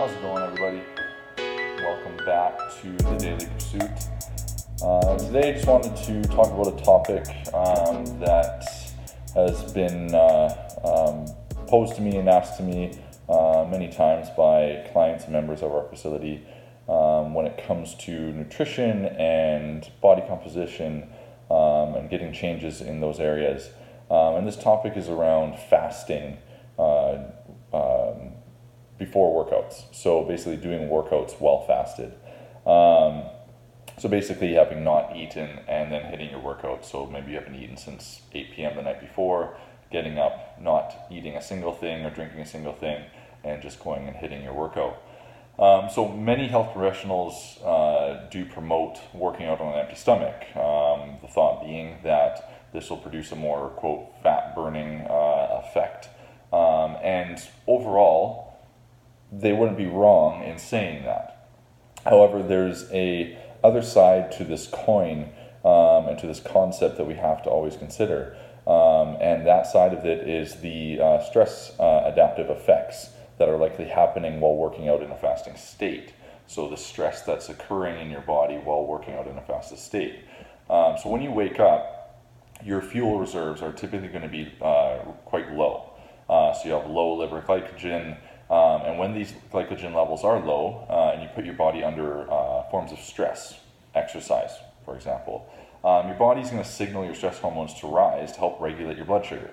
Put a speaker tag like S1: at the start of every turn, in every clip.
S1: How's it going, everybody? Welcome back to the Daily Pursuit. Uh, today, I just wanted to talk about a topic um, that has been uh, um, posed to me and asked to me uh, many times by clients and members of our facility um, when it comes to nutrition and body composition um, and getting changes in those areas. Um, and this topic is around fasting before workouts. So basically, doing workouts while fasted. Um, so basically, having not eaten and then hitting your workout. So maybe you haven't eaten since 8 p.m. the night before, getting up, not eating a single thing or drinking a single thing, and just going and hitting your workout. Um, so many health professionals uh, do promote working out on an empty stomach. Um, the thought being that this will produce a more quote fat burning uh, effect. Um, and overall, they wouldn't be wrong in saying that. However, there's a other side to this coin um, and to this concept that we have to always consider. Um, and that side of it is the uh, stress uh, adaptive effects that are likely happening while working out in a fasting state. So, the stress that's occurring in your body while working out in a fasted state. Um, so, when you wake up, your fuel reserves are typically going to be uh, quite low. Uh, so, you have low liver glycogen. Um, and when these glycogen levels are low uh, and you put your body under uh, forms of stress, exercise, for example, um, your body's going to signal your stress hormones to rise to help regulate your blood sugar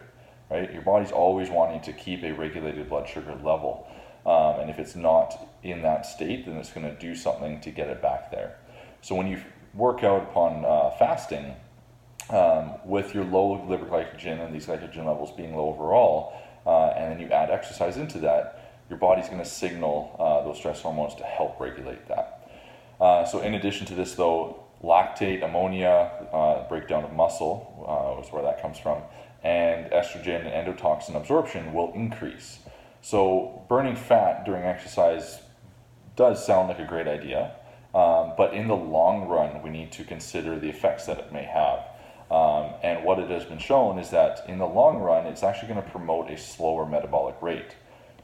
S1: right? Your body's always wanting to keep a regulated blood sugar level. Um, and if it's not in that state, then it's going to do something to get it back there. So when you work out upon uh, fasting, um, with your low liver glycogen and these glycogen levels being low overall, uh, and then you add exercise into that, your body's going to signal uh, those stress hormones to help regulate that. Uh, so, in addition to this, though, lactate, ammonia, uh, breakdown of muscle uh, is where that comes from, and estrogen and endotoxin absorption will increase. So, burning fat during exercise does sound like a great idea, um, but in the long run, we need to consider the effects that it may have. Um, and what it has been shown is that in the long run, it's actually going to promote a slower metabolic rate.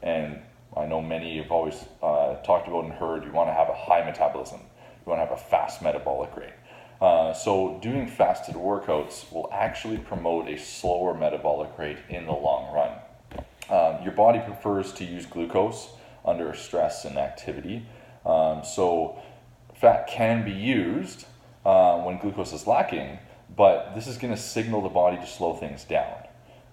S1: And I know many have always uh, talked about and heard you want to have a high metabolism, you want to have a fast metabolic rate. Uh, so doing fasted workouts will actually promote a slower metabolic rate in the long run. Um, your body prefers to use glucose under stress and activity. Um, so fat can be used uh, when glucose is lacking, but this is going to signal the body to slow things down,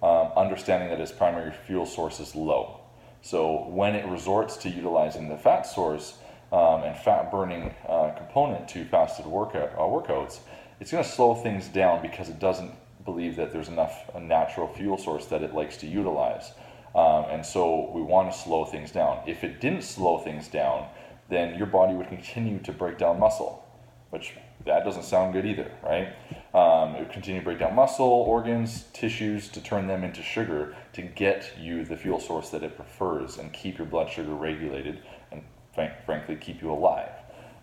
S1: um, understanding that its primary fuel source is low. So when it resorts to utilizing the fat source, um, and fat burning uh, component to fasted workout, uh, workouts, it's going to slow things down because it doesn't believe that there's enough a natural fuel source that it likes to utilize. Um, and so we want to slow things down. If it didn't slow things down, then your body would continue to break down muscle, which that doesn't sound good either, right? Um, it would continue to break down muscle, organs, tissues to turn them into sugar to get you the fuel source that it prefers and keep your blood sugar regulated and frankly keep you alive.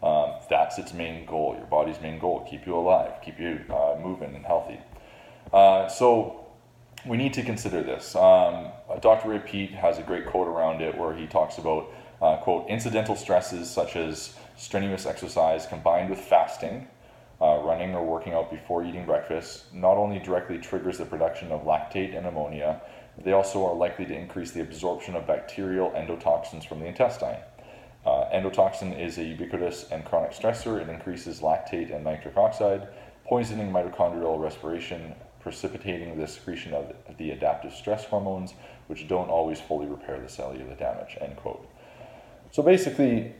S1: Um, that's its main goal, your body's main goal, keep you alive, keep you uh, moving and healthy. Uh, so we need to consider this. Um, Dr. Ray Peat has a great quote around it where he talks about, uh, quote, incidental stresses such as strenuous exercise combined with fasting, uh, running or working out before eating breakfast, not only directly triggers the production of lactate and ammonia, they also are likely to increase the absorption of bacterial endotoxins from the intestine. Uh, endotoxin is a ubiquitous and chronic stressor. It increases lactate and nitric oxide, poisoning mitochondrial respiration, precipitating the secretion of the adaptive stress hormones, which don't always fully repair the cellular damage. End quote. So basically,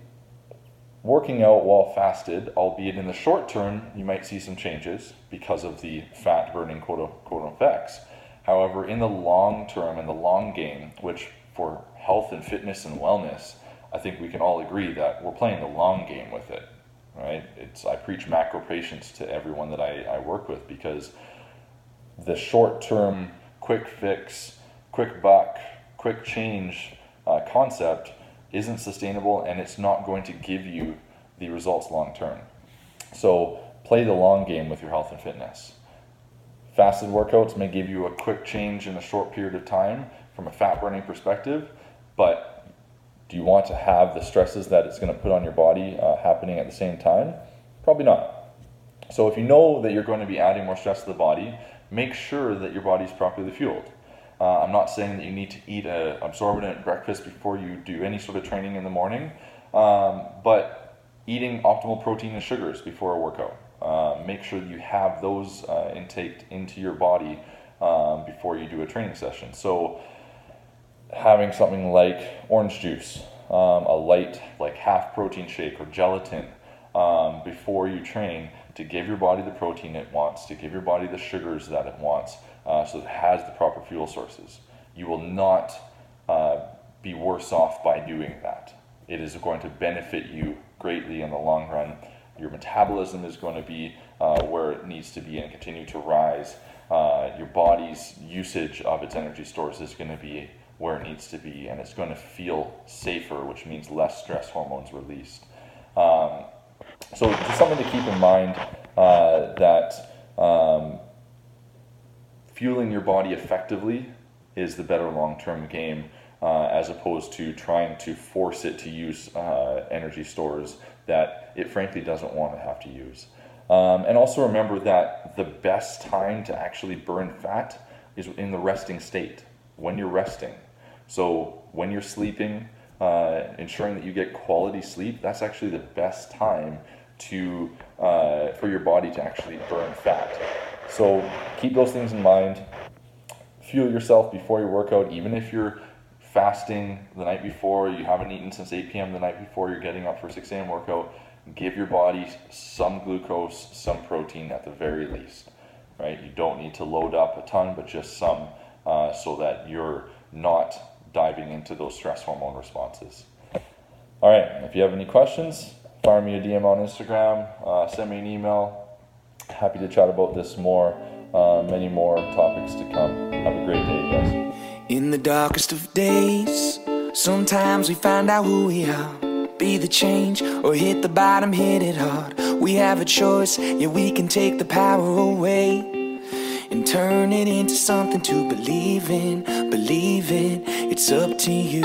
S1: working out while fasted, albeit in the short term, you might see some changes because of the fat burning quote unquote effects. However, in the long term, in the long game, which for health and fitness and wellness, I think we can all agree that we're playing the long game with it, right? It's I preach macro patience to everyone that I, I work with because the short term, quick fix, quick buck, quick change uh, concept isn't sustainable and it's not going to give you the results long term. So play the long game with your health and fitness. Fasted workouts may give you a quick change in a short period of time from a fat burning perspective, but Do you want to have the stresses that it's going to put on your body uh, happening at the same time? Probably not. So if you know that you're going to be adding more stress to the body, make sure that your body is properly fueled. Uh, I'm not saying that you need to eat an absorbent breakfast before you do any sort of training in the morning, um, but eating optimal protein and sugars before a workout. Uh, make sure you have those uh, intaked into your body um, before you do a training session. So, having something like orange juice, um, a light, like half protein shake or gelatin um, before you train to give your body the protein it wants, to give your body the sugars that it wants, uh, so it has the proper fuel sources. You will not uh, be worse off by doing that. It is going to benefit you greatly in the long run. Your metabolism is going to be uh, where it needs to be and continue to rise. Uh, your body's usage of its energy stores is going to be where it needs to be, and it's going to feel safer, which means less stress hormones released. Um, so, just something to keep in mind uh, that fueling your body effectively is the better long term game. Uh, as opposed to trying to force it to use uh, energy stores that it frankly doesn't want to have to use. Um, and also remember that the best time to actually burn fat is in the resting state, when you're resting. So when you're sleeping, uh, ensuring that you get quality sleep, that's actually the best time to uh, for your body to actually burn fat. So keep those things in mind. Fuel yourself before your workout, even if you're fasting the night before, you haven't eaten since 8 p.m. the night before, you're getting up for 6 a.m. workout. Give your body some glucose, some protein at the very least. Right? You don't need to load up a ton, but just some, uh, so that you're not diving into those stress hormone responses. All right, if you have any questions, fire me a DM on Instagram, uh, send me an email. Happy to chat about this more, uh, many more topics to come. Have a great day, guys.
S2: In the darkest of days, sometimes we find out who we are. Be the change or hit the bottom, hit it hard. We have a choice, yeah, we can take the power away and turn it into something to believe in. Believe in, it's up to you.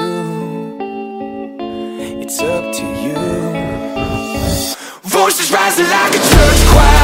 S2: It's up to you. Voices rising like a church choir,